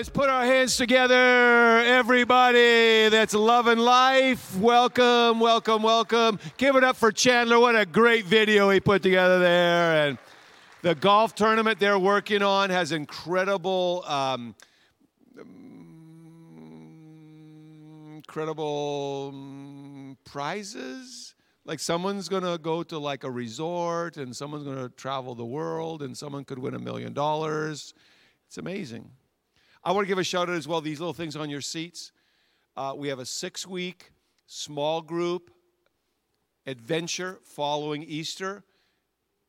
Let's put our hands together, everybody that's loving life. Welcome, welcome, welcome. Give it up for Chandler. What a great video he put together there. And the golf tournament they're working on has incredible, um, incredible mm, prizes. Like someone's going to go to like a resort and someone's going to travel the world and someone could win a million dollars. It's amazing. I want to give a shout out as well, these little things on your seats. Uh, we have a six week small group adventure following Easter.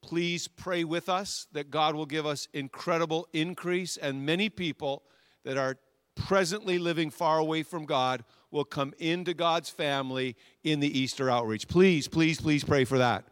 Please pray with us that God will give us incredible increase, and many people that are presently living far away from God will come into God's family in the Easter outreach. Please, please, please pray for that.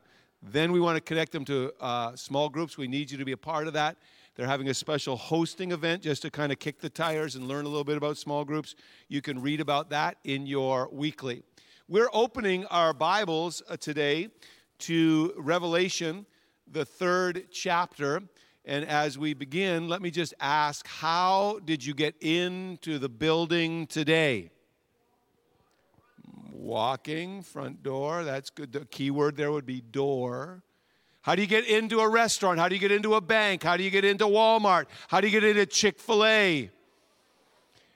Then we want to connect them to uh, small groups. We need you to be a part of that. They're having a special hosting event just to kind of kick the tires and learn a little bit about small groups. You can read about that in your weekly. We're opening our Bibles uh, today to Revelation, the third chapter. And as we begin, let me just ask how did you get into the building today? Walking, front door, that's good. The key word there would be door. How do you get into a restaurant? How do you get into a bank? How do you get into Walmart? How do you get into Chick fil A?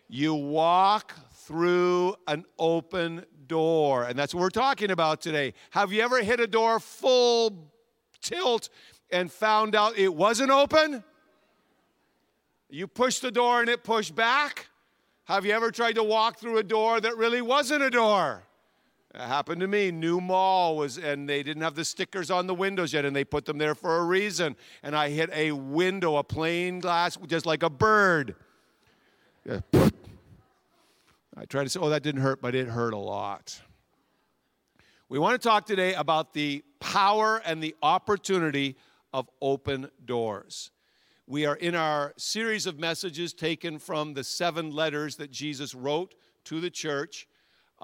You walk through an open door. And that's what we're talking about today. Have you ever hit a door full tilt and found out it wasn't open? You pushed the door and it pushed back? Have you ever tried to walk through a door that really wasn't a door? It happened to me. New Mall was, and they didn't have the stickers on the windows yet, and they put them there for a reason. And I hit a window, a plain glass, just like a bird. Yeah. I tried to say, oh, that didn't hurt, but it hurt a lot. We want to talk today about the power and the opportunity of open doors. We are in our series of messages taken from the seven letters that Jesus wrote to the church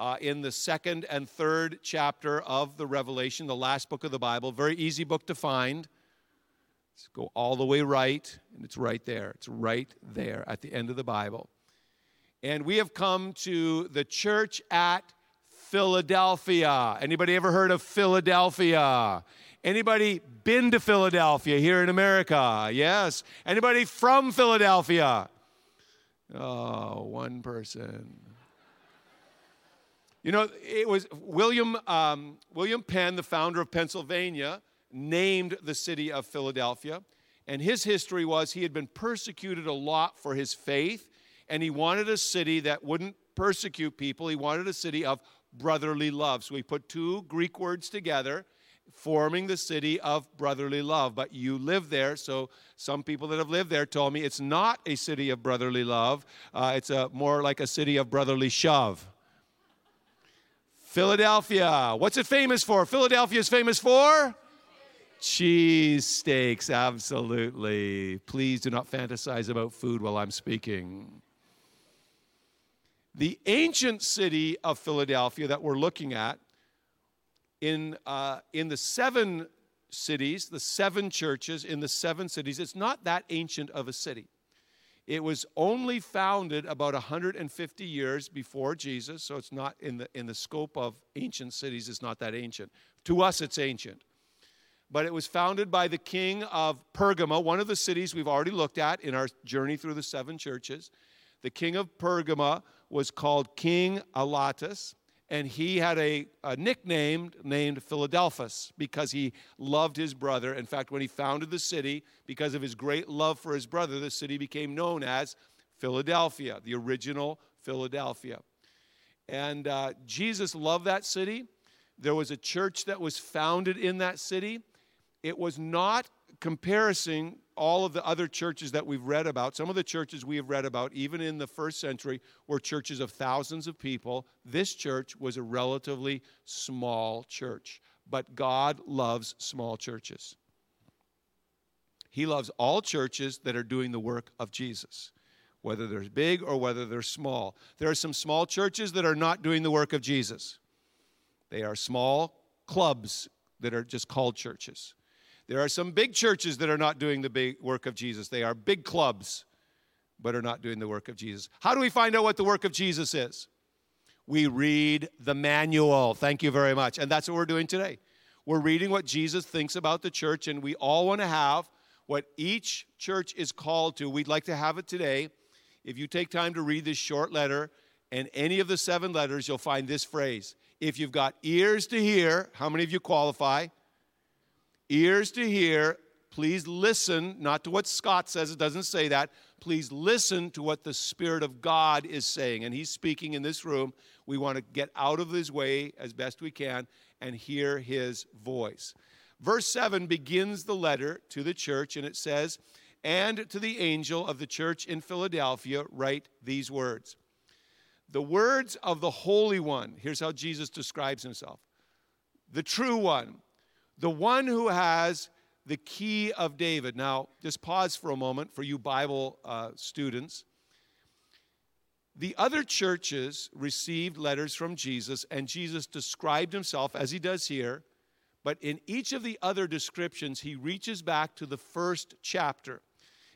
uh, in the second and third chapter of the Revelation, the last book of the Bible. Very easy book to find. Let's go all the way right, and it's right there. It's right there at the end of the Bible. And we have come to the church at Philadelphia. Anybody ever heard of Philadelphia? Anybody been to Philadelphia here in America? Yes. Anybody from Philadelphia? Oh, one person. You know, it was William, um, William Penn, the founder of Pennsylvania, named the city of Philadelphia. And his history was he had been persecuted a lot for his faith, and he wanted a city that wouldn't persecute people. He wanted a city of brotherly love. So he put two Greek words together, forming the city of brotherly love. But you live there, so some people that have lived there told me it's not a city of brotherly love. Uh, it's a, more like a city of brotherly shove. Philadelphia. What's it famous for? Philadelphia is famous for cheese steaks. Absolutely. Please do not fantasize about food while I'm speaking. The ancient city of Philadelphia that we're looking at in, uh, in the seven cities, the seven churches in the seven cities, it's not that ancient of a city. It was only founded about 150 years before Jesus, so it's not in the, in the scope of ancient cities, it's not that ancient. To us, it's ancient. But it was founded by the king of Pergama, one of the cities we've already looked at in our journey through the seven churches. The king of Pergama was called King Attalus and he had a, a, nickname named Philadelphus because he loved his brother. In fact, when he founded the city, because of his great love for his brother, the city became known as Philadelphia, the original Philadelphia. And uh, Jesus loved that city. There was a church that was founded in that city. It was not comparison all of the other churches that we've read about, some of the churches we have read about, even in the first century, were churches of thousands of people. This church was a relatively small church, but God loves small churches. He loves all churches that are doing the work of Jesus, whether they're big or whether they're small. There are some small churches that are not doing the work of Jesus, they are small clubs that are just called churches. There are some big churches that are not doing the big work of Jesus. They are big clubs but are not doing the work of Jesus. How do we find out what the work of Jesus is? We read the manual. Thank you very much. And that's what we're doing today. We're reading what Jesus thinks about the church, and we all want to have what each church is called to. We'd like to have it today. If you take time to read this short letter and any of the seven letters, you'll find this phrase. If you've got ears to hear, how many of you qualify? Ears to hear, please listen, not to what Scott says, it doesn't say that. Please listen to what the Spirit of God is saying. And He's speaking in this room. We want to get out of His way as best we can and hear His voice. Verse 7 begins the letter to the church, and it says, And to the angel of the church in Philadelphia, write these words. The words of the Holy One, here's how Jesus describes himself the true one, the one who has the key of David. Now, just pause for a moment for you Bible uh, students. The other churches received letters from Jesus, and Jesus described himself as he does here. But in each of the other descriptions, he reaches back to the first chapter.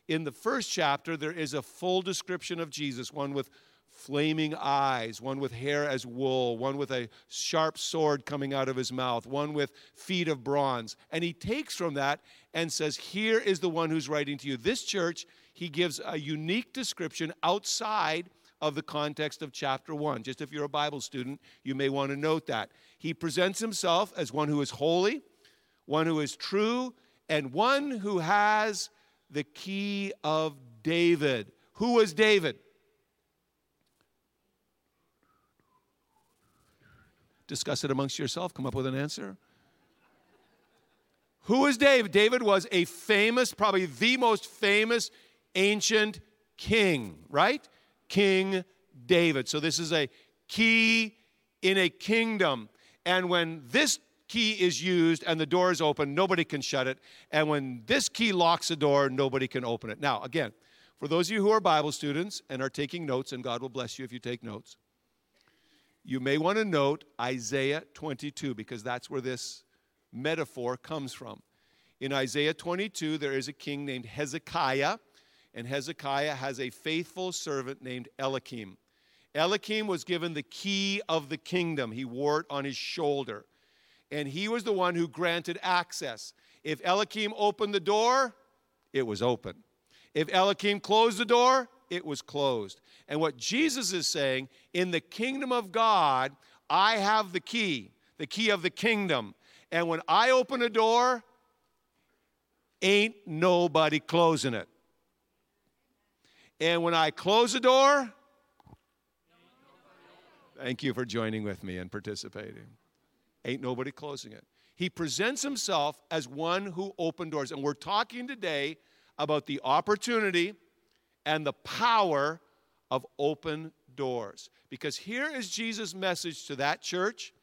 In the first chapter, there is a full description of Jesus, one with flaming eyes, one with hair as wool, one with a sharp sword coming out of his mouth, one with feet of bronze. And he takes from that and says, Here is the one who's writing to you. This church, he gives a unique description outside of the context of chapter 1. Just if you're a Bible student, you may want to note that. He presents himself as one who is holy, one who is true, and one who has the key of David. Who was David? Discuss it amongst yourself, come up with an answer. Who is David? David was a famous, probably the most famous ancient king, right? King David. So this is a key in a kingdom. And when this key is used and the door is open, nobody can shut it. And when this key locks the door, nobody can open it. Now, again, for those of you who are Bible students and are taking notes, and God will bless you if you take notes, you may want to note Isaiah 22 because that's where this metaphor comes from. In Isaiah 22, there is a king named Hezekiah, and Hezekiah has a faithful servant named Eliakim. Eliakim was given the key of the kingdom, he wore it on his shoulder, and he was the one who granted access. If Eliakim opened the door, it was open. If Eliakim closed the door, it was closed. And what Jesus is saying, in the kingdom of God, I have the key, the key of the kingdom. And when I open a door, ain't nobody closing it. And when I close a door, thank you for joining with me and participating. Ain't nobody closing it. He presents himself as one who opened doors. And we're talking today about the opportunity and the power of open doors. Because here is Jesus' message to that church,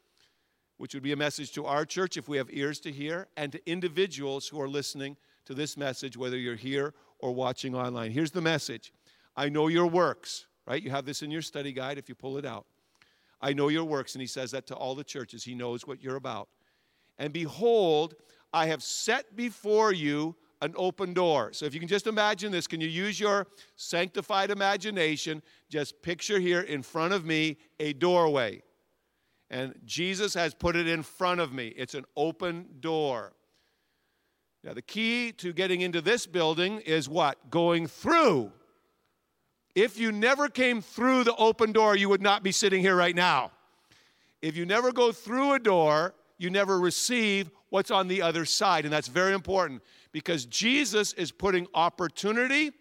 which would be a message to our church if we have ears to hear, and to individuals who are listening to this message, whether you're here or watching online. Here's the message I know your works, right? You have this in your study guide if you pull it out. I know your works. And he says that to all the churches. He knows what you're about. And behold, I have set before you an open door. So if you can just imagine this, can you use your sanctified imagination? Just picture here in front of me a doorway. And Jesus has put it in front of me. It's an open door. Now, the key to getting into this building is what? Going through. If you never came through the open door, you would not be sitting here right now. If you never go through a door, you never receive what's on the other side. And that's very important because Jesus is putting opportunity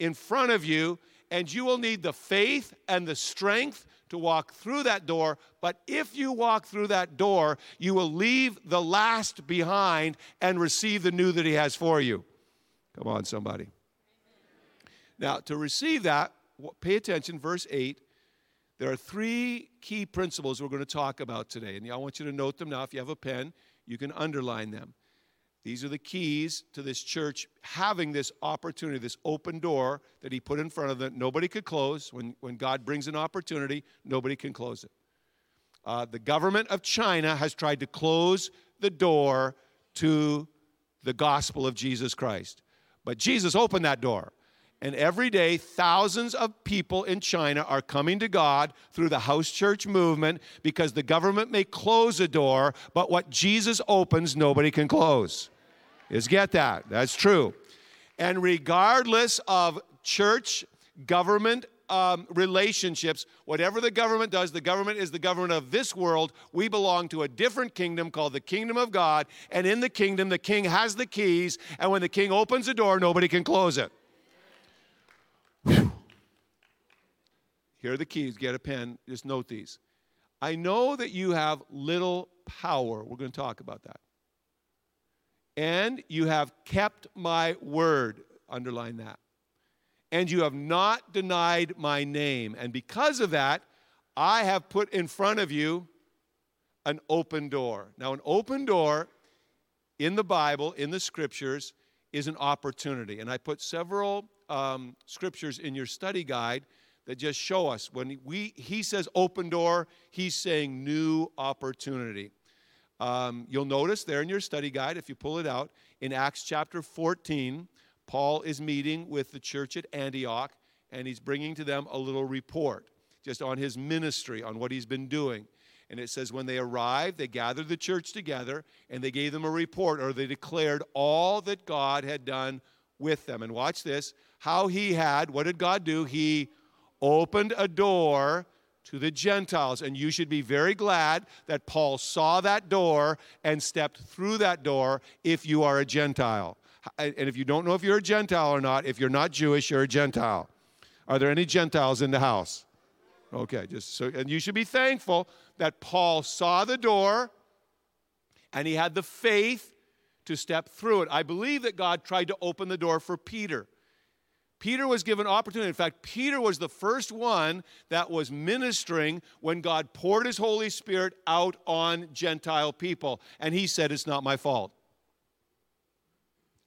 in front of you, and you will need the faith and the strength to walk through that door. But if you walk through that door, you will leave the last behind and receive the new that He has for you. Come on, somebody. Now, to receive that, pay attention, verse 8. There are three key principles we're going to talk about today. And I want you to note them now. If you have a pen, you can underline them. These are the keys to this church having this opportunity, this open door that He put in front of them. Nobody could close. When, when God brings an opportunity, nobody can close it. Uh, the government of China has tried to close the door to the gospel of Jesus Christ. But Jesus opened that door. And every day, thousands of people in China are coming to God through the house church movement because the government may close a door, but what Jesus opens, nobody can close. Is get that? That's true. And regardless of church, government, um, relationships, whatever the government does, the government is the government of this world. We belong to a different kingdom called the kingdom of God. And in the kingdom, the king has the keys. And when the king opens the door, nobody can close it. Here are the keys. Get a pen. Just note these. I know that you have little power. We're going to talk about that. And you have kept my word. Underline that. And you have not denied my name. And because of that, I have put in front of you an open door. Now, an open door in the Bible, in the scriptures, is an opportunity. And I put several um, scriptures in your study guide that just show us when we, he says open door, he's saying new opportunity. Um, you'll notice there in your study guide, if you pull it out, in Acts chapter 14, Paul is meeting with the church at Antioch and he's bringing to them a little report just on his ministry, on what he's been doing. And it says, when they arrived, they gathered the church together and they gave them a report, or they declared all that God had done with them. And watch this how he had, what did God do? He opened a door to the Gentiles. And you should be very glad that Paul saw that door and stepped through that door if you are a Gentile. And if you don't know if you're a Gentile or not, if you're not Jewish, you're a Gentile. Are there any Gentiles in the house? Okay, just so, and you should be thankful that Paul saw the door and he had the faith to step through it. I believe that God tried to open the door for Peter. Peter was given opportunity. In fact, Peter was the first one that was ministering when God poured his Holy Spirit out on Gentile people. And he said, It's not my fault.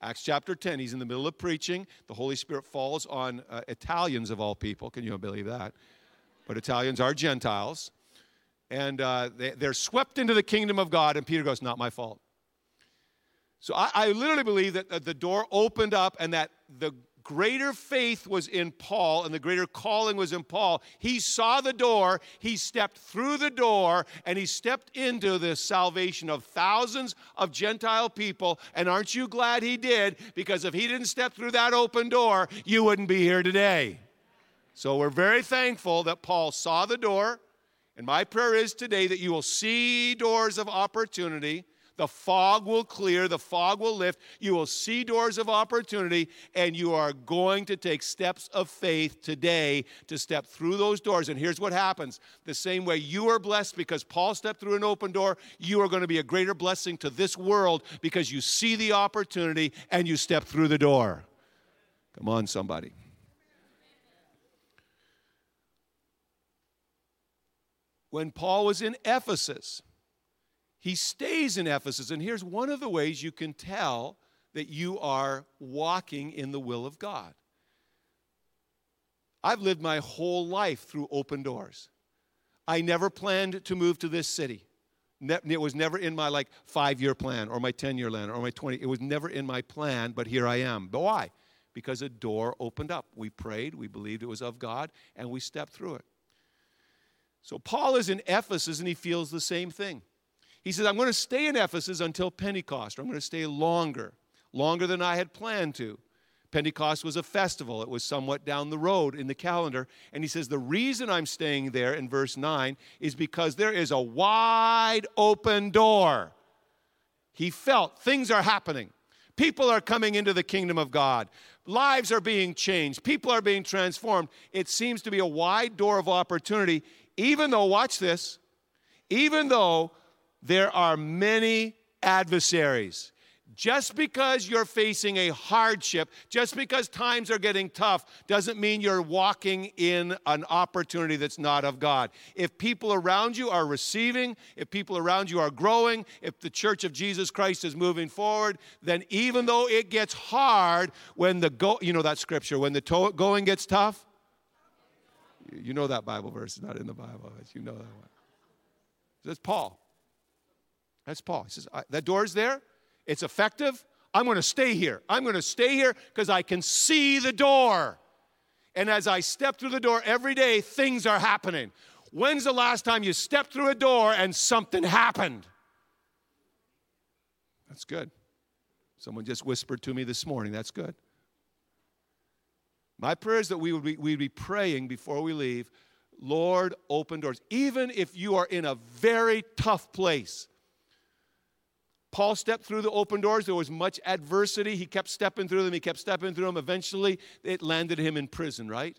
Acts chapter 10, he's in the middle of preaching. The Holy Spirit falls on uh, Italians of all people. Can you believe that? But Italians are Gentiles. And uh, they, they're swept into the kingdom of God, and Peter goes, Not my fault. So I, I literally believe that the door opened up and that the greater faith was in Paul and the greater calling was in Paul. He saw the door, he stepped through the door, and he stepped into the salvation of thousands of Gentile people. And aren't you glad he did? Because if he didn't step through that open door, you wouldn't be here today. So we're very thankful that Paul saw the door. And my prayer is today that you will see doors of opportunity the fog will clear, the fog will lift. You will see doors of opportunity, and you are going to take steps of faith today to step through those doors. And here's what happens the same way you are blessed because Paul stepped through an open door, you are going to be a greater blessing to this world because you see the opportunity and you step through the door. Come on, somebody. When Paul was in Ephesus, he stays in Ephesus. And here's one of the ways you can tell that you are walking in the will of God. I've lived my whole life through open doors. I never planned to move to this city. It was never in my like five year plan or my 10 year plan or my 20. It was never in my plan, but here I am. But why? Because a door opened up. We prayed, we believed it was of God, and we stepped through it. So Paul is in Ephesus and he feels the same thing. He says, I'm going to stay in Ephesus until Pentecost, or I'm going to stay longer, longer than I had planned to. Pentecost was a festival. It was somewhat down the road in the calendar. And he says, The reason I'm staying there in verse 9 is because there is a wide open door. He felt things are happening. People are coming into the kingdom of God. Lives are being changed. People are being transformed. It seems to be a wide door of opportunity, even though, watch this, even though there are many adversaries. Just because you're facing a hardship, just because times are getting tough, doesn't mean you're walking in an opportunity that's not of God. If people around you are receiving, if people around you are growing, if the church of Jesus Christ is moving forward, then even though it gets hard, when the go, you know that scripture, when the to- going gets tough, you know that Bible verse is not in the Bible, but you know that one. That's Paul. That's Paul. He says, That door's there, it's effective. I'm going to stay here. I'm going to stay here because I can see the door. And as I step through the door every day, things are happening. When's the last time you stepped through a door and something happened? That's good. Someone just whispered to me this morning. That's good. My prayer is that we would be, we'd be praying before we leave Lord, open doors. Even if you are in a very tough place, Paul stepped through the open doors. There was much adversity. He kept stepping through them. He kept stepping through them. Eventually, it landed him in prison, right?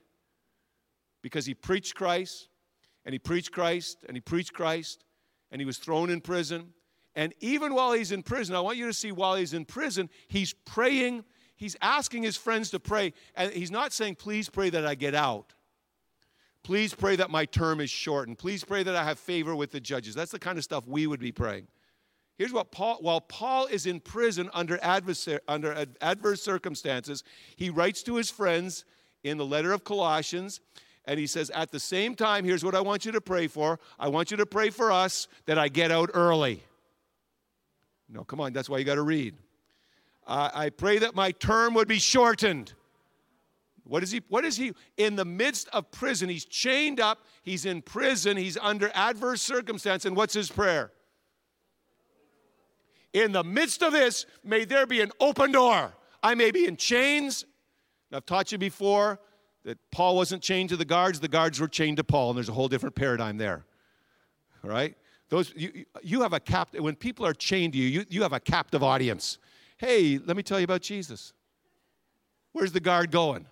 Because he preached Christ, and he preached Christ, and he preached Christ, and he was thrown in prison. And even while he's in prison, I want you to see while he's in prison, he's praying. He's asking his friends to pray. And he's not saying, please pray that I get out. Please pray that my term is shortened. Please pray that I have favor with the judges. That's the kind of stuff we would be praying. Here's what Paul, while Paul is in prison under, under adverse circumstances, he writes to his friends in the letter of Colossians, and he says, At the same time, here's what I want you to pray for. I want you to pray for us that I get out early. No, come on, that's why you got to read. Uh, I pray that my term would be shortened. What is he? What is he? In the midst of prison, he's chained up, he's in prison, he's under adverse circumstance, and what's his prayer? In the midst of this, may there be an open door. I may be in chains. I've taught you before that Paul wasn't chained to the guards, the guards were chained to Paul, and there's a whole different paradigm there. All right? Those, you, you have a captive, when people are chained to you, you, you have a captive audience. Hey, let me tell you about Jesus. Where's the guard going?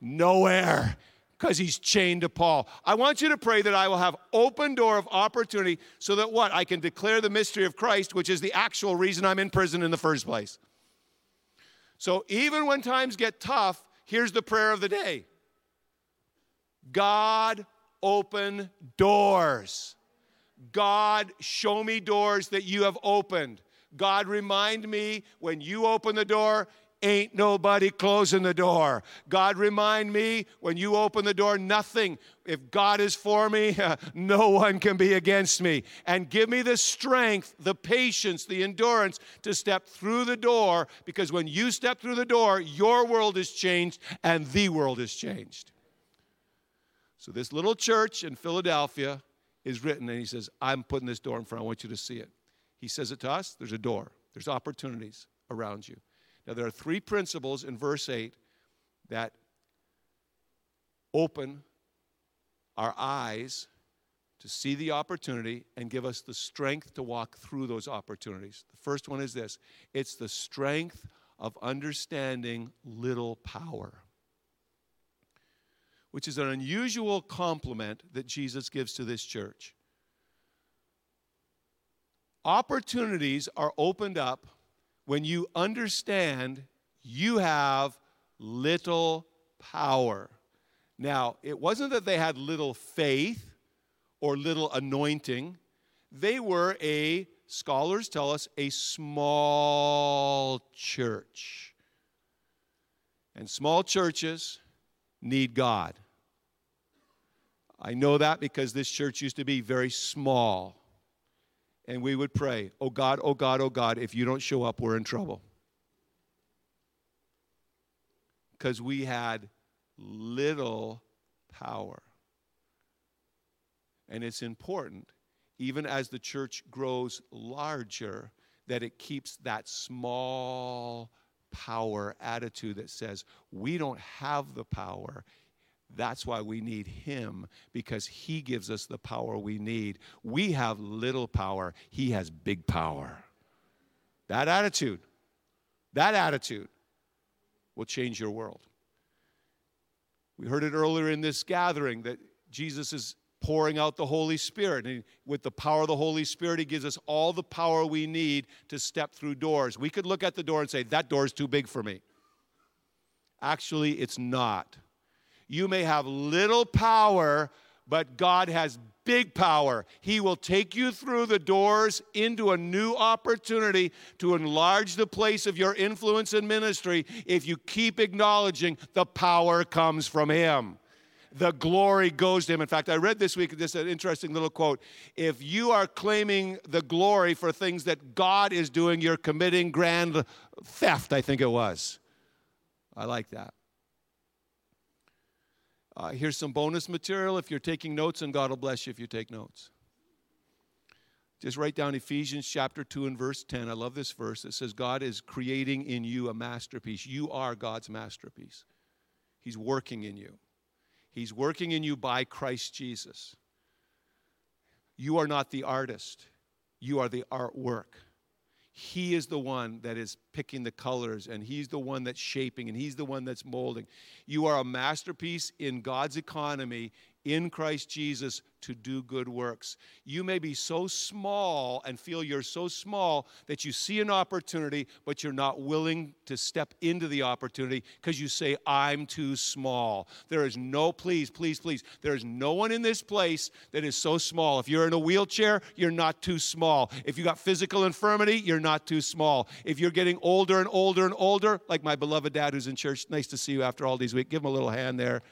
Nowhere because he's chained to Paul. I want you to pray that I will have open door of opportunity so that what? I can declare the mystery of Christ, which is the actual reason I'm in prison in the first place. So even when times get tough, here's the prayer of the day God, open doors. God, show me doors that you have opened. God, remind me when you open the door, ain't nobody closing the door. God, remind me when you open the door, nothing. If God is for me, no one can be against me. And give me the strength, the patience, the endurance to step through the door because when you step through the door, your world is changed and the world is changed. So, this little church in Philadelphia is written, and he says, I'm putting this door in front. I want you to see it. He says it to us there's a door, there's opportunities around you. Now, there are three principles in verse 8 that open our eyes to see the opportunity and give us the strength to walk through those opportunities. The first one is this it's the strength of understanding little power, which is an unusual compliment that Jesus gives to this church. Opportunities are opened up when you understand you have little power. Now, it wasn't that they had little faith or little anointing, they were a, scholars tell us, a small church. And small churches need God. I know that because this church used to be very small and we would pray, Oh God, oh God, oh God, if you don't show up, we're in trouble. Because we had little power. And it's important, even as the church grows larger, that it keeps that small power attitude that says, we don't have the power. That's why we need Him, because He gives us the power we need. We have little power, He has big power. That attitude, that attitude will change your world. We heard it earlier in this gathering that Jesus is pouring out the Holy Spirit. And with the power of the Holy Spirit, He gives us all the power we need to step through doors. We could look at the door and say, That door is too big for me. Actually, it's not. You may have little power, but God has big power. He will take you through the doors into a new opportunity to enlarge the place of your influence and ministry if you keep acknowledging the power comes from Him. The glory goes to Him. In fact, I read this week this an interesting little quote. If you are claiming the glory for things that God is doing, you're committing grand theft, I think it was. I like that. Uh, here's some bonus material if you're taking notes, and God will bless you if you take notes. Just write down Ephesians chapter 2 and verse 10. I love this verse. It says, God is creating in you a masterpiece. You are God's masterpiece. He's working in you. He's working in you by Christ Jesus. You are not the artist, you are the artwork. He is the one that is picking the colors, and He's the one that's shaping, and He's the one that's molding. You are a masterpiece in God's economy in Christ Jesus to do good works. You may be so small and feel you're so small that you see an opportunity, but you're not willing to step into the opportunity because you say, I'm too small. There is no, please, please, please, there is no one in this place that is so small. If you're in a wheelchair, you're not too small. If you got physical infirmity, you're not too small. If you're getting older and older and older, like my beloved dad who's in church, nice to see you after all these weeks. Give him a little hand there.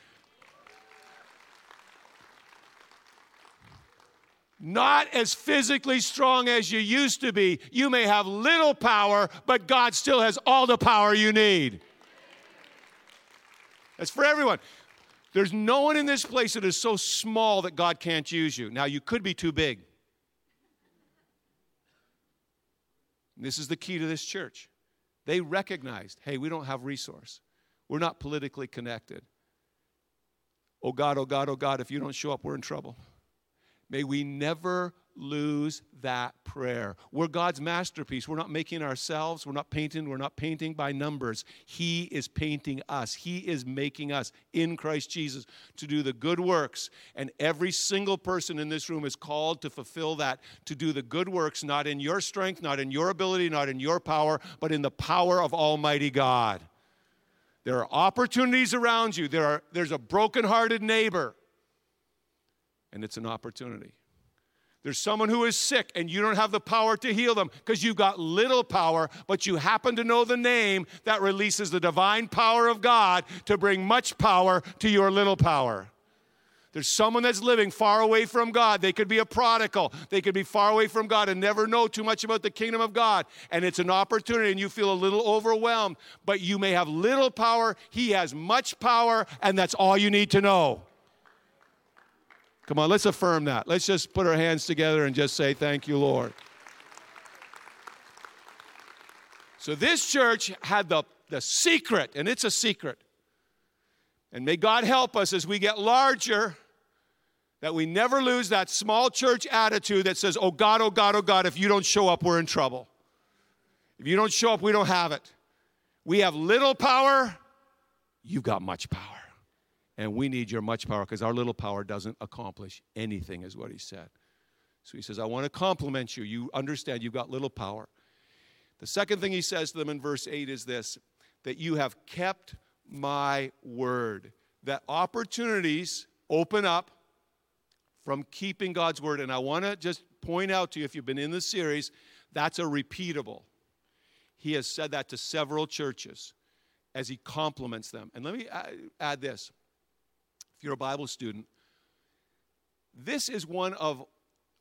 Not as physically strong as you used to be. You may have little power, but God still has all the power you need. That's for everyone. There's no one in this place that is so small that God can't use you. Now, you could be too big. This is the key to this church. They recognized hey, we don't have resource, we're not politically connected. Oh God, oh God, oh God, if you don't show up, we're in trouble. May we never lose that prayer. We're God's masterpiece. We're not making ourselves, we're not painting, we're not painting by numbers. He is painting us. He is making us in Christ Jesus to do the good works. And every single person in this room is called to fulfill that, to do the good works, not in your strength, not in your ability, not in your power, but in the power of Almighty God. There are opportunities around you. There are, there's a brokenhearted neighbor and it's an opportunity. There's someone who is sick and you don't have the power to heal them because you've got little power, but you happen to know the name that releases the divine power of God to bring much power to your little power. There's someone that's living far away from God. They could be a prodigal. They could be far away from God and never know too much about the kingdom of God. And it's an opportunity, and you feel a little overwhelmed, but you may have little power. He has much power, and that's all you need to know. Come on, let's affirm that. Let's just put our hands together and just say, Thank you, Lord. So, this church had the, the secret, and it's a secret. And may God help us as we get larger that we never lose that small church attitude that says, Oh God, oh God, oh God, if you don't show up, we're in trouble. If you don't show up, we don't have it. We have little power, you've got much power. And we need your much power because our little power doesn't accomplish anything, is what he said. So he says, I want to compliment you. You understand you've got little power. The second thing he says to them in verse 8 is this that you have kept my word. That opportunities open up from keeping God's word. And I want to just point out to you, if you've been in the series, that's a repeatable. He has said that to several churches as he compliments them. And let me add this you're a Bible student, this is one of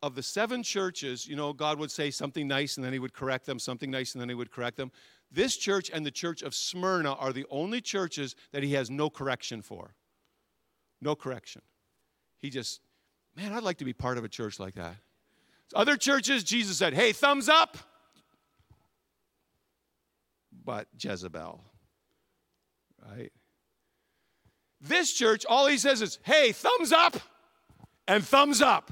of the seven churches, you know, God would say something nice and then he would correct them, something nice and then he would correct them. This church and the church of Smyrna are the only churches that he has no correction for. No correction. He just, man, I'd like to be part of a church like that. Other churches, Jesus said, hey, thumbs up. But Jezebel, right? This church, all he says is, hey, thumbs up and thumbs up.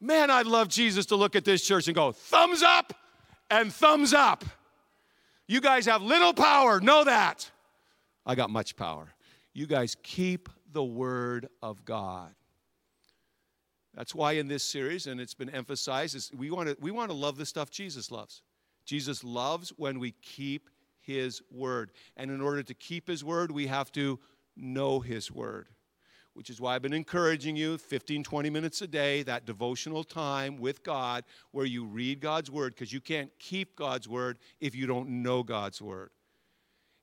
Man, I'd love Jesus to look at this church and go, thumbs up and thumbs up. You guys have little power, know that. I got much power. You guys keep the word of God. That's why in this series, and it's been emphasized, is we want to we want to love the stuff Jesus loves. Jesus loves when we keep his word. And in order to keep his word, we have to know His Word, which is why I've been encouraging you 15, 20 minutes a day, that devotional time with God where you read God's Word, because you can't keep God's Word if you don't know God's Word.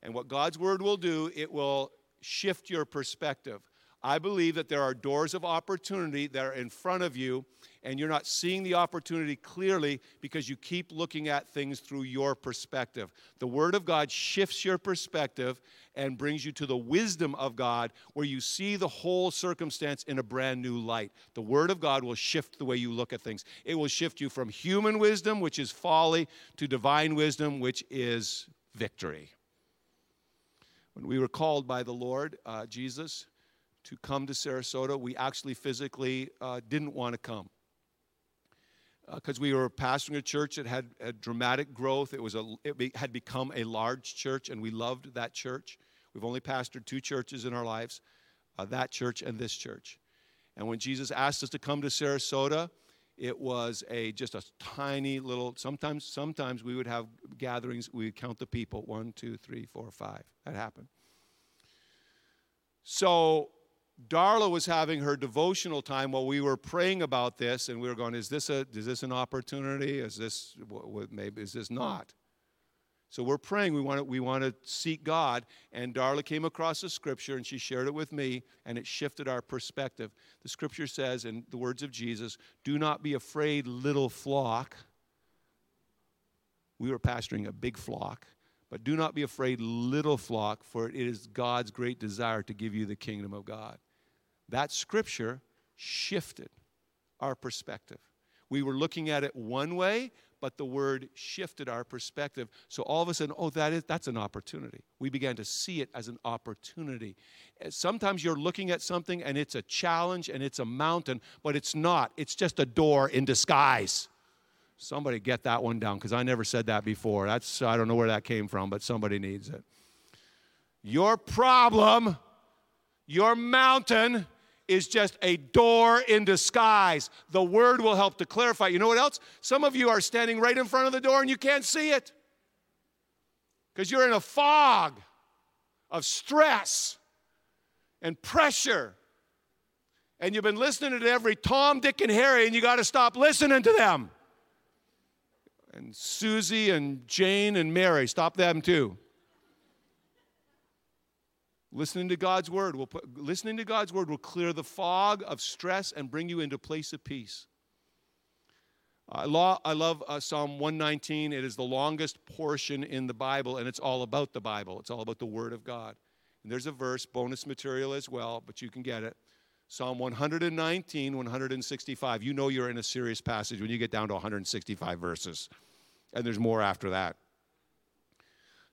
And what God's Word will do, it will shift your perspective. I believe that there are doors of opportunity that are in front of you, and you're not seeing the opportunity clearly because you keep looking at things through your perspective. The Word of God shifts your perspective and brings you to the wisdom of God, where you see the whole circumstance in a brand new light. The Word of God will shift the way you look at things. It will shift you from human wisdom, which is folly, to divine wisdom, which is victory. When we were called by the Lord uh, Jesus to come to Sarasota, we actually physically uh, didn't want to come because uh, we were pastoring a church that had a dramatic growth. It was a it be, had become a large church, and we loved that church. We've only pastored two churches in our lives, uh, that church and this church. And when Jesus asked us to come to Sarasota, it was a just a tiny little. Sometimes sometimes we would have gatherings. We would count the people one, two, three, four, five. That happened. So Darla was having her devotional time while we were praying about this, and we were going, "Is this a is this an opportunity? Is this maybe is this not?" So we're praying. We want to, we want to seek God, and Darla came across a scripture, and she shared it with me, and it shifted our perspective. The scripture says, in the words of Jesus, "Do not be afraid, little flock." We were pastoring a big flock. But do not be afraid, little flock, for it is God's great desire to give you the kingdom of God. That scripture shifted our perspective. We were looking at it one way, but the word shifted our perspective. So all of a sudden, oh, that is that's an opportunity. We began to see it as an opportunity. Eh, sometimes you're looking at something and it's a challenge and it's a mountain, but it's not. It's just a door in disguise. Somebody get that one down because I never said that before. That's I don't know where that came from, but somebody needs it. Your problem, your mountain is just a door in disguise. The word will help to clarify. You know what else? Some of you are standing right in front of the door and you can't see it because you're in a fog of stress and pressure. And you've been listening to every Tom, Dick, and Harry, and you got to stop listening to them. And Susie and Jane and Mary, stop them too. Listening to God's word will put, listening to God's word will clear the fog of stress and bring you into place of peace. I, I love uh, Psalm 119. It is the longest portion in the Bible, and it's all about the Bible. It's all about the Word of God. And there's a verse, bonus material as well, but you can get it. Psalm 119, 165. You know you're in a serious passage when you get down to 165 verses, and there's more after that.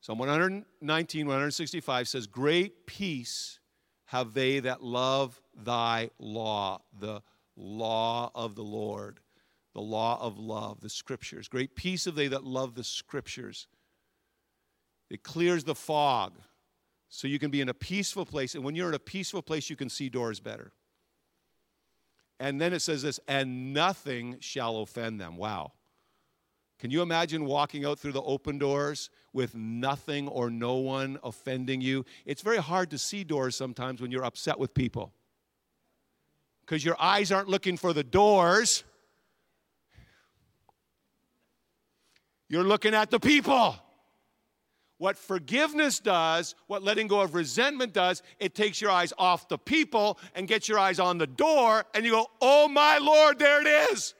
Psalm 119, 165 says, Great peace have they that love thy law, the law of the Lord, the law of love, the scriptures. Great peace have they that love the scriptures. It clears the fog so you can be in a peaceful place. And when you're in a peaceful place, you can see doors better. And then it says this, and nothing shall offend them. Wow. Can you imagine walking out through the open doors with nothing or no one offending you? It's very hard to see doors sometimes when you're upset with people because your eyes aren't looking for the doors, you're looking at the people. What forgiveness does, what letting go of resentment does, it takes your eyes off the people and gets your eyes on the door, and you go, Oh my Lord, there it is.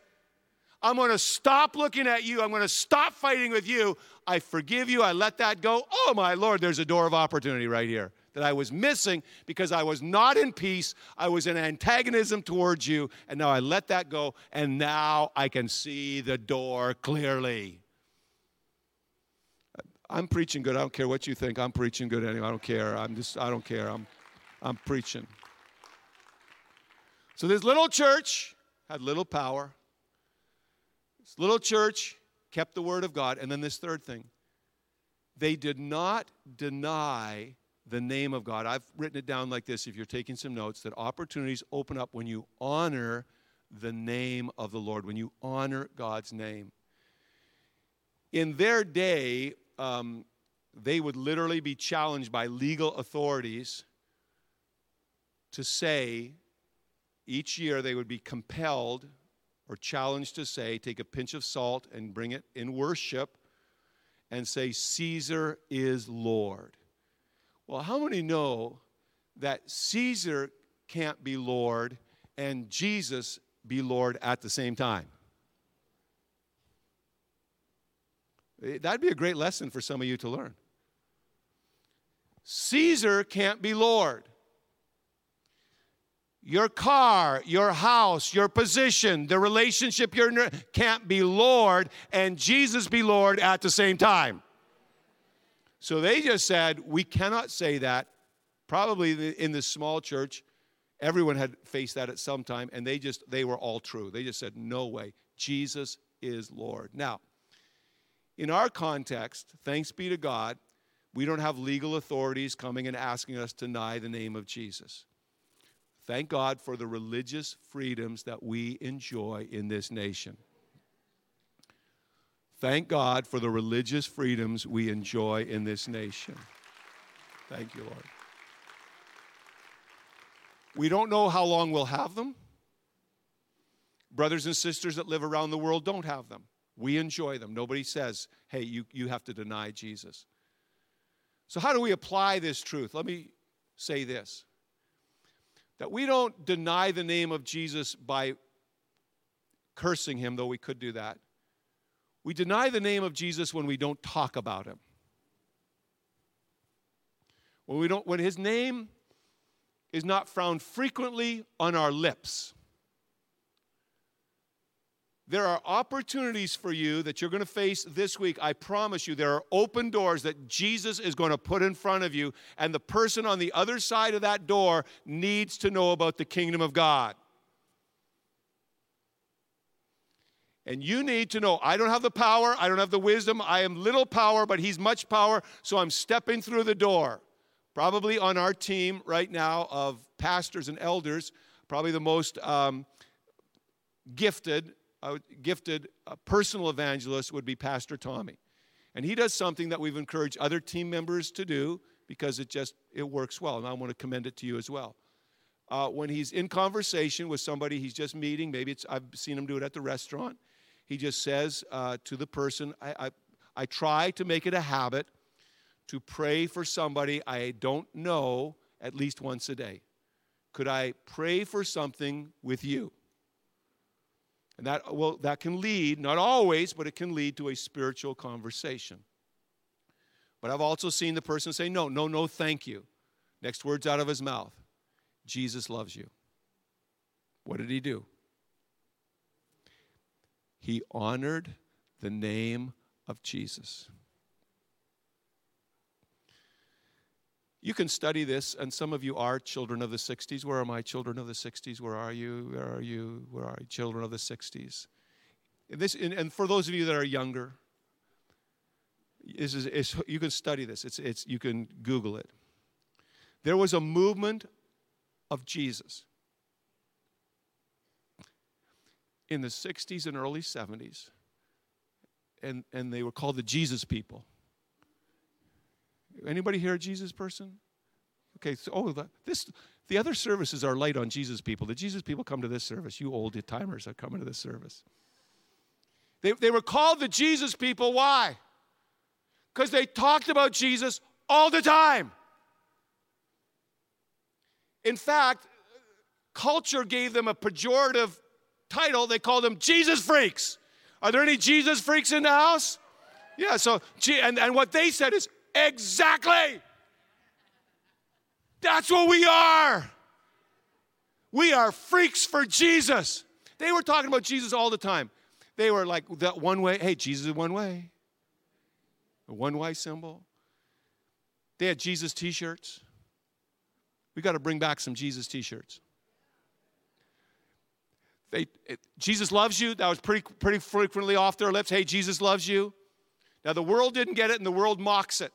I'm going to stop looking at you. I'm going to stop fighting with you. I forgive you. I let that go. Oh, my Lord, there's a door of opportunity right here that I was missing because I was not in peace. I was in antagonism towards you. And now I let that go. And now I can see the door clearly. I'm preaching good. I don't care what you think. I'm preaching good anyway. I don't care. I'm just, I don't care. I'm, I'm preaching. So this little church had little power little church kept the word of God. And then this third thing they did not deny the name of God. I've written it down like this if you're taking some notes that opportunities open up when you honor the name of the Lord, when you honor God's name. In their day, um, they would literally be challenged by legal authorities to say each year they would be compelled or challenged to say, take a pinch of salt and bring it in worship and say, Caesar is Lord. Well, how many know that Caesar can't be Lord and Jesus be Lord at the same time. Eh, that'd be a great lesson for some of you to learn. Caesar can't be Lord. Your car, your house, your position, the relationship you're in can't be Lord and Jesus be Lord at the same time. So they just said, we cannot say that. Probably in this small church, everyone had faced that at some time, and they just, they were all true. They just said, no way, Jesus is Lord. Now, in our context, thanks be to God, we don't have legal authorities coming and asking us to deny the name of Jesus. Thank God for the religious freedoms that we enjoy in this nation. Thank God for the religious freedoms we enjoy in this nation. Thank you, Lord. We don't know how long we'll have them. Brothers and sisters that live around the world don't have them. We enjoy them. Nobody says, hey, you, you have to deny Jesus. So, how do we apply this truth? Let me say this that we don't deny the name of Jesus by cursing him, though we could do that. We deny the name of Jesus when we don't talk about him. When, we don't, when his name is not found frequently on our lips. There are opportunities for you that you're going to face this week. I promise you, there are open doors that Jesus is going to put in front of you, and the person on the other side of that door needs to know about the kingdom of God. And you need to know I don't have the power, I don't have the wisdom, I am little power, but He's much power, so I'm stepping through the door. Probably on our team right now of pastors and elders, probably the most um, gifted a gifted personal evangelist would be Pastor Tommy. And he does something that we've encouraged other team members to do because it just it works well. And I want to commend it to you as well. Uh, when he's in conversation with somebody he's just meeting, maybe it's I've seen him do it at the restaurant. He just says uh, to the person, I, I, I try to make it a habit to pray for somebody I don't know at least once a day. Could I pray for something with you? And that, well, that can lead, not always, but it can lead to a spiritual conversation. But I've also seen the person say, No, no, no, thank you. Next words out of his mouth Jesus loves you. What did he do? He honored the name of Jesus. You can study this, and some of you are children of the 60s. Where are my children of the 60s? Where are you? Where are you? Where are you? Children of the 60s. This, and for those of you that are younger, this is, you can study this. It's, it's, you can Google it. There was a movement of Jesus in the 60s and early 70s, and, and they were called the Jesus people. Anybody here a Jesus person? Okay, so oh, the, this the other services are light on Jesus people. The Jesus people come to this service. You old timers are coming to this service. They, they were called the Jesus people. Why? Because they talked about Jesus all the time. In fact, culture gave them a pejorative title. They called them Jesus freaks. Are there any Jesus freaks in the house? Yeah, so, and, and what they said is, Exactly. That's what we are. We are freaks for Jesus. They were talking about Jesus all the time. They were like that one way. Hey, Jesus is one way. A one way symbol. They had Jesus t shirts. We got to bring back some Jesus t shirts. They, Jesus loves you. That was pretty, pretty frequently off their lips. Hey, Jesus loves you. Now, the world didn't get it and the world mocks it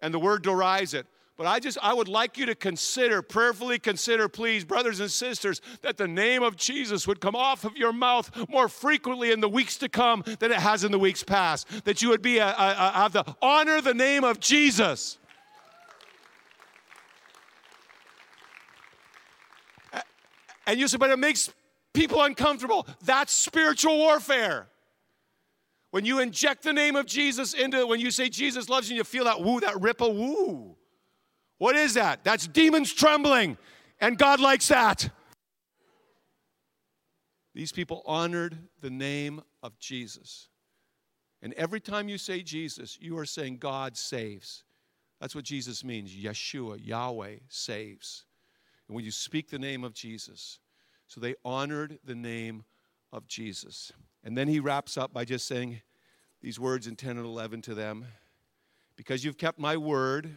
and the word derides it. But I just, I would like you to consider, prayerfully consider, please, brothers and sisters, that the name of Jesus would come off of your mouth more frequently in the weeks to come than it has in the weeks past. That you would be a, a, a have the honor the name of Jesus. And you say, but it makes people uncomfortable. That's spiritual warfare. When you inject the name of Jesus into it, when you say Jesus loves you, you feel that woo, that ripple, woo. What is that? That's demons trembling. And God likes that. These people honored the name of Jesus. And every time you say Jesus, you are saying God saves. That's what Jesus means. Yeshua, Yahweh saves. And when you speak the name of Jesus, so they honored the name of Jesus. And then he wraps up by just saying these words in 10 and 11 to them Because you've kept my word,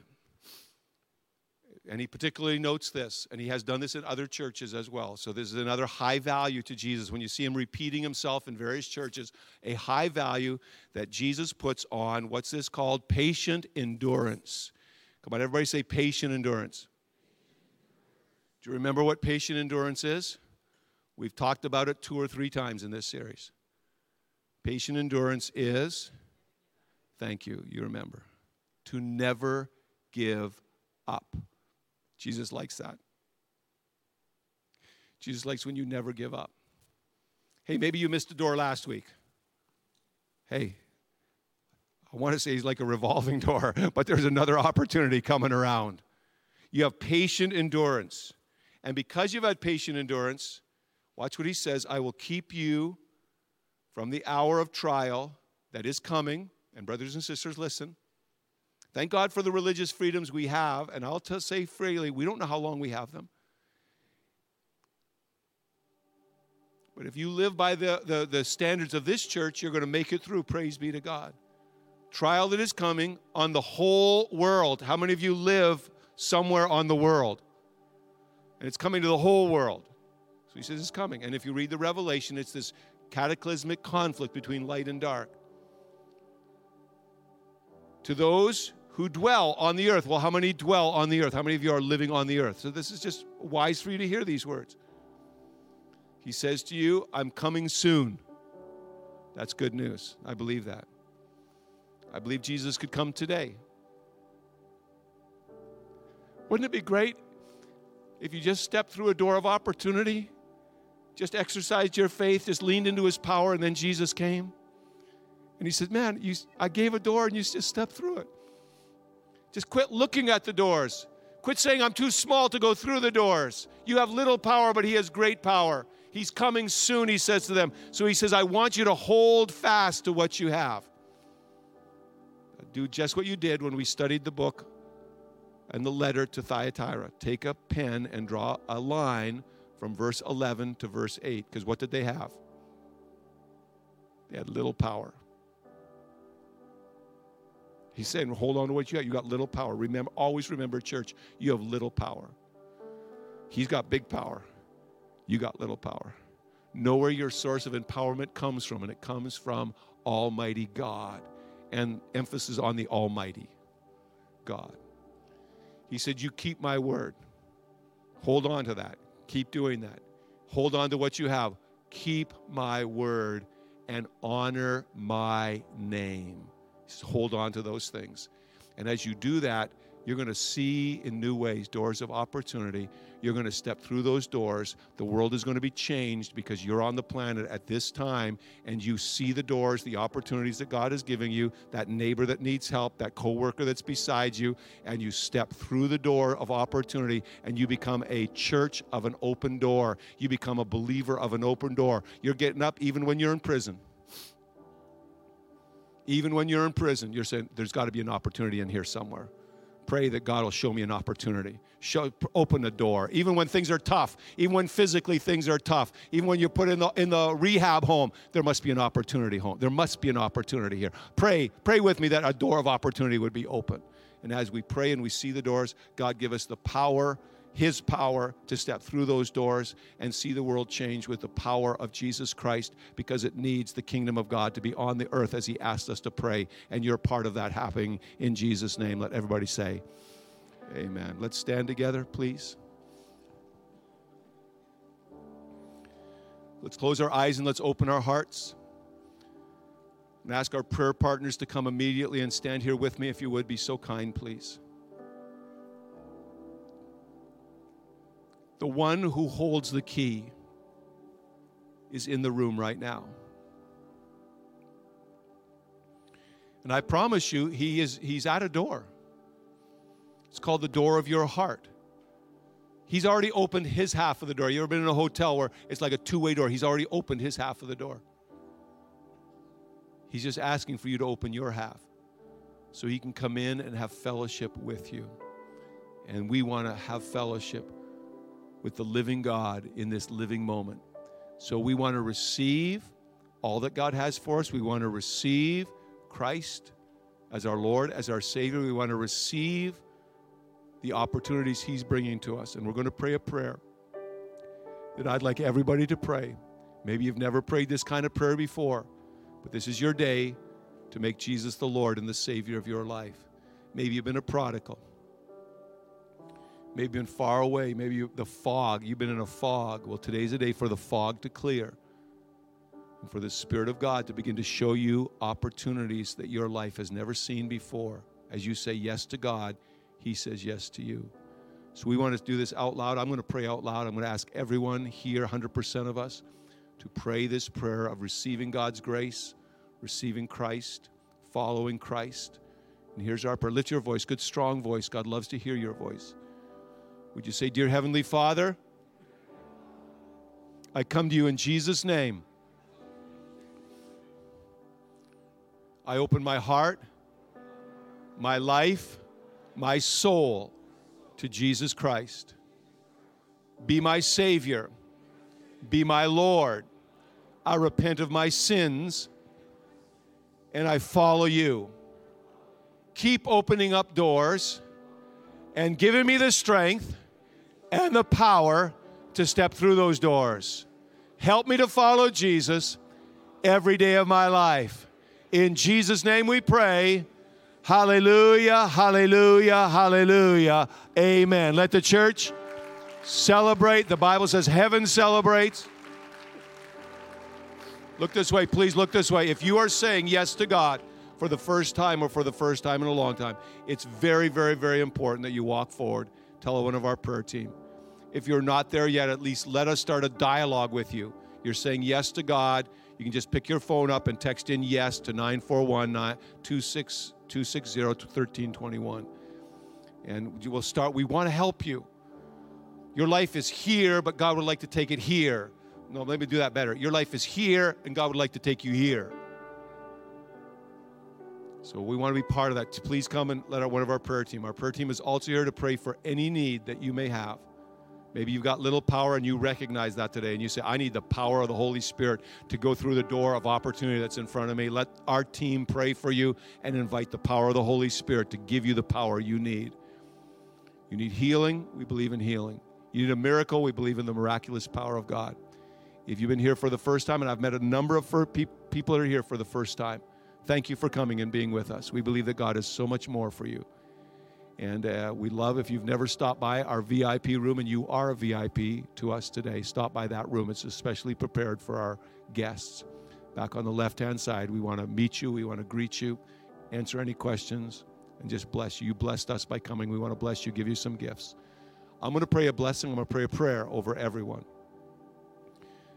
and he particularly notes this, and he has done this in other churches as well. So, this is another high value to Jesus. When you see him repeating himself in various churches, a high value that Jesus puts on what's this called? Patient endurance. Come on, everybody say patient endurance. Do you remember what patient endurance is? We've talked about it two or three times in this series. Patient endurance is, thank you, you remember, to never give up. Jesus likes that. Jesus likes when you never give up. Hey, maybe you missed a door last week. Hey, I want to say he's like a revolving door, but there's another opportunity coming around. You have patient endurance. And because you've had patient endurance, watch what he says I will keep you from the hour of trial that is coming. And, brothers and sisters, listen. Thank God for the religious freedoms we have, and I'll t- say freely, we don't know how long we have them. But if you live by the, the, the standards of this church, you're going to make it through. Praise be to God. Trial that is coming on the whole world. How many of you live somewhere on the world? And it's coming to the whole world. So he says it's coming. And if you read the Revelation, it's this cataclysmic conflict between light and dark. To those who dwell on the earth. Well, how many dwell on the earth? How many of you are living on the earth? So this is just wise for you to hear these words. He says to you, I'm coming soon. That's good news. I believe that. I believe Jesus could come today. Wouldn't it be great if you just stepped through a door of opportunity, just exercised your faith, just leaned into his power, and then Jesus came? And he said, Man, you, I gave a door and you just stepped through it. Just quit looking at the doors. Quit saying, I'm too small to go through the doors. You have little power, but He has great power. He's coming soon, He says to them. So He says, I want you to hold fast to what you have. Do just what you did when we studied the book and the letter to Thyatira. Take a pen and draw a line from verse 11 to verse 8. Because what did they have? They had little power. He's saying, hold on to what you got. You got little power. Remember, always remember, church, you have little power. He's got big power. You got little power. Know where your source of empowerment comes from, and it comes from Almighty God. And emphasis on the Almighty God. He said, You keep my word. Hold on to that. Keep doing that. Hold on to what you have. Keep my word and honor my name Just hold on to those things. And as you do that, you're going to see in new ways doors of opportunity. You're going to step through those doors. The world is going to be changed because you're on the planet at this time and you see the doors, the opportunities that God is giving you, that neighbor that needs help, that coworker that's beside you, and you step through the door of opportunity and you become a church of an open door. You become a believer of an open door. You're getting up even when you're in prison. Even when you're in prison, you're saying, there's got to be an opportunity in here somewhere. Pray that God will show me an opportunity. Show, open the door. Even when things are tough, even when physically things are tough, even when you're put in the, in the rehab home, there must be an opportunity home. There must be an opportunity here. Pray, pray with me that a door of opportunity would be open. And as we pray and we see the doors, God give us the power his power to step through those doors and see the world change with the power of Jesus Christ because it needs the kingdom of God to be on the earth as He asked us to pray. And you're part of that happening in Jesus' name. Let everybody say, Amen. Let's stand together, please. Let's close our eyes and let's open our hearts. And ask our prayer partners to come immediately and stand here with me if you would be so kind, please. The one who holds the key is in the room right now. And I promise you, he is, he's at a door. It's called the door of your heart. He's already opened his half of the door. You ever been in a hotel where it's like a two way door? He's already opened his half of the door. He's just asking for you to open your half so he can come in and have fellowship with you. And we want to have fellowship with the living God in this living moment. So we want to receive all that God has for us. We want to receive Christ as our Lord, as our Savior. We want to receive the opportunities He's bringing to us. And we're going to pray a prayer that I'd like everybody to pray. Maybe you've never prayed this kind of prayer before, but this is your day to make Jesus the Lord and the Savior of your life. Maybe you've been a prodigal. Maybe been far away. Maybe you, the fog, you've been in a fog. Well, today's a day for the fog to clear and for the Spirit of God to begin to show you opportunities that your life has never seen before. As you say yes to God, He says yes to you. So we want to do this out loud. I'm going to pray out loud. I'm going to ask everyone here, 100% of us, to pray this prayer of receiving God's grace, receiving Christ, following Christ. And here's our prayer. Lift your voice, good, strong voice. God loves to hear your voice. Would you say, Dear Heavenly Father, I come to you in Jesus' name. I open my heart, my life, my soul to Jesus Christ. Be my Savior. Be my Lord. I repent of my sins and I follow you. Keep opening up doors and giving me the strength and the power to step through those doors. Help me to follow Jesus every day of my life. In Jesus' name we pray. Hallelujah, hallelujah, hallelujah. Amen. Let the church celebrate. The Bible says heaven celebrates. Look this way, please look this way. If you are saying yes to God for the first time or for the first time in a long time, it's very, very, very important that you walk forward. Tell one of our prayer team. If you're not there yet, at least let us start a dialogue with you. You're saying yes to God. You can just pick your phone up and text in yes to 941 260 1321. And we'll start. We want to help you. Your life is here, but God would like to take it here. No, let me do that better. Your life is here, and God would like to take you here. So we want to be part of that. Please come and let one of our prayer team. Our prayer team is also here to pray for any need that you may have. Maybe you've got little power and you recognize that today and you say, I need the power of the Holy Spirit to go through the door of opportunity that's in front of me. Let our team pray for you and invite the power of the Holy Spirit to give you the power you need. You need healing, we believe in healing. You need a miracle, we believe in the miraculous power of God. If you've been here for the first time, and I've met a number of people that are here for the first time, thank you for coming and being with us. We believe that God has so much more for you. And uh, we love if you've never stopped by our VIP room and you are a VIP to us today, stop by that room. It's especially prepared for our guests. Back on the left hand side, we want to meet you, we want to greet you, answer any questions, and just bless you. You blessed us by coming. We want to bless you, give you some gifts. I'm going to pray a blessing, I'm going to pray a prayer over everyone.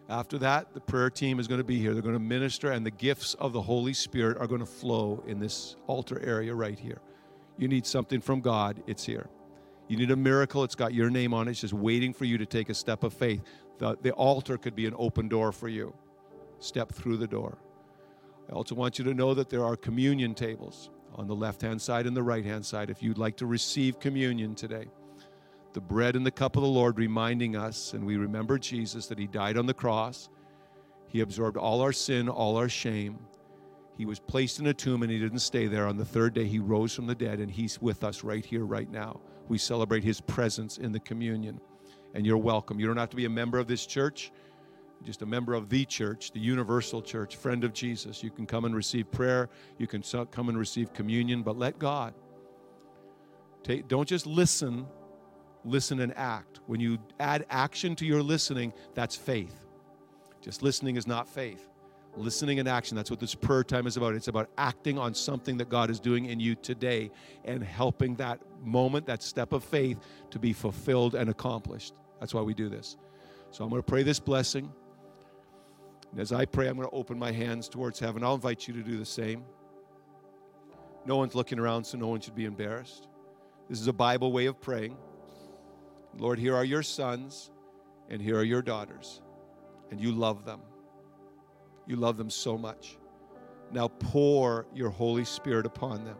After that, the prayer team is going to be here. They're going to minister, and the gifts of the Holy Spirit are going to flow in this altar area right here. You need something from God, it's here. You need a miracle, it's got your name on it, it's just waiting for you to take a step of faith. The, the altar could be an open door for you. Step through the door. I also want you to know that there are communion tables on the left hand side and the right hand side if you'd like to receive communion today. The bread and the cup of the Lord reminding us, and we remember Jesus, that He died on the cross. He absorbed all our sin, all our shame. He was placed in a tomb and he didn't stay there. On the third day, he rose from the dead and he's with us right here, right now. We celebrate his presence in the communion. And you're welcome. You don't have to be a member of this church, just a member of the church, the universal church, friend of Jesus. You can come and receive prayer, you can come and receive communion, but let God. Take, don't just listen, listen and act. When you add action to your listening, that's faith. Just listening is not faith listening and action. That's what this prayer time is about. It's about acting on something that God is doing in you today and helping that moment, that step of faith, to be fulfilled and accomplished. That's why we do this. So I'm going to pray this blessing. And as I pray, I'm going to open my hands towards heaven. I'll invite you to do the same. No one's looking around, so no one should be embarrassed. This is a Bible way of praying. Lord, here are your sons and here are your daughters, and you love them. You love them so much. Now pour your Holy Spirit upon them.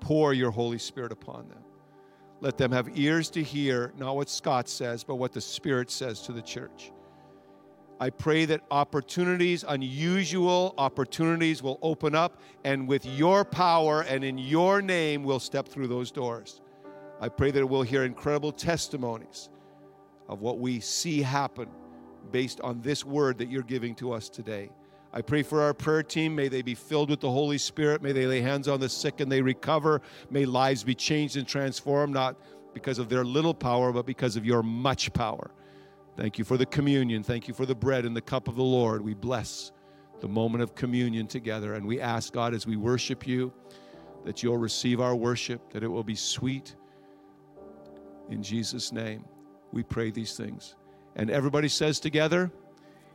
Pour your Holy Spirit upon them. Let them have ears to hear, not what Scott says, but what the Spirit says to the church. I pray that opportunities, unusual opportunities, will open up, and with your power and in your name, we'll step through those doors. I pray that we'll hear incredible testimonies of what we see happen based on this word that you're giving to us today. I pray for our prayer team. May they be filled with the Holy Spirit. May they lay hands on the sick and they recover. May lives be changed and transformed, not because of their little power, but because of your much power. Thank you for the communion. Thank you for the bread and the cup of the Lord. We bless the moment of communion together. And we ask, God, as we worship you, that you'll receive our worship, that it will be sweet. In Jesus' name, we pray these things. And everybody says together,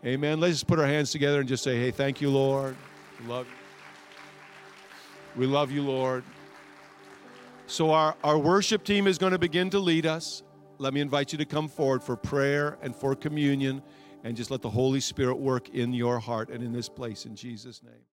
Amen. Let's just put our hands together and just say, Hey, thank you, Lord. We love you. We love you, Lord. So, our, our worship team is going to begin to lead us. Let me invite you to come forward for prayer and for communion and just let the Holy Spirit work in your heart and in this place in Jesus' name.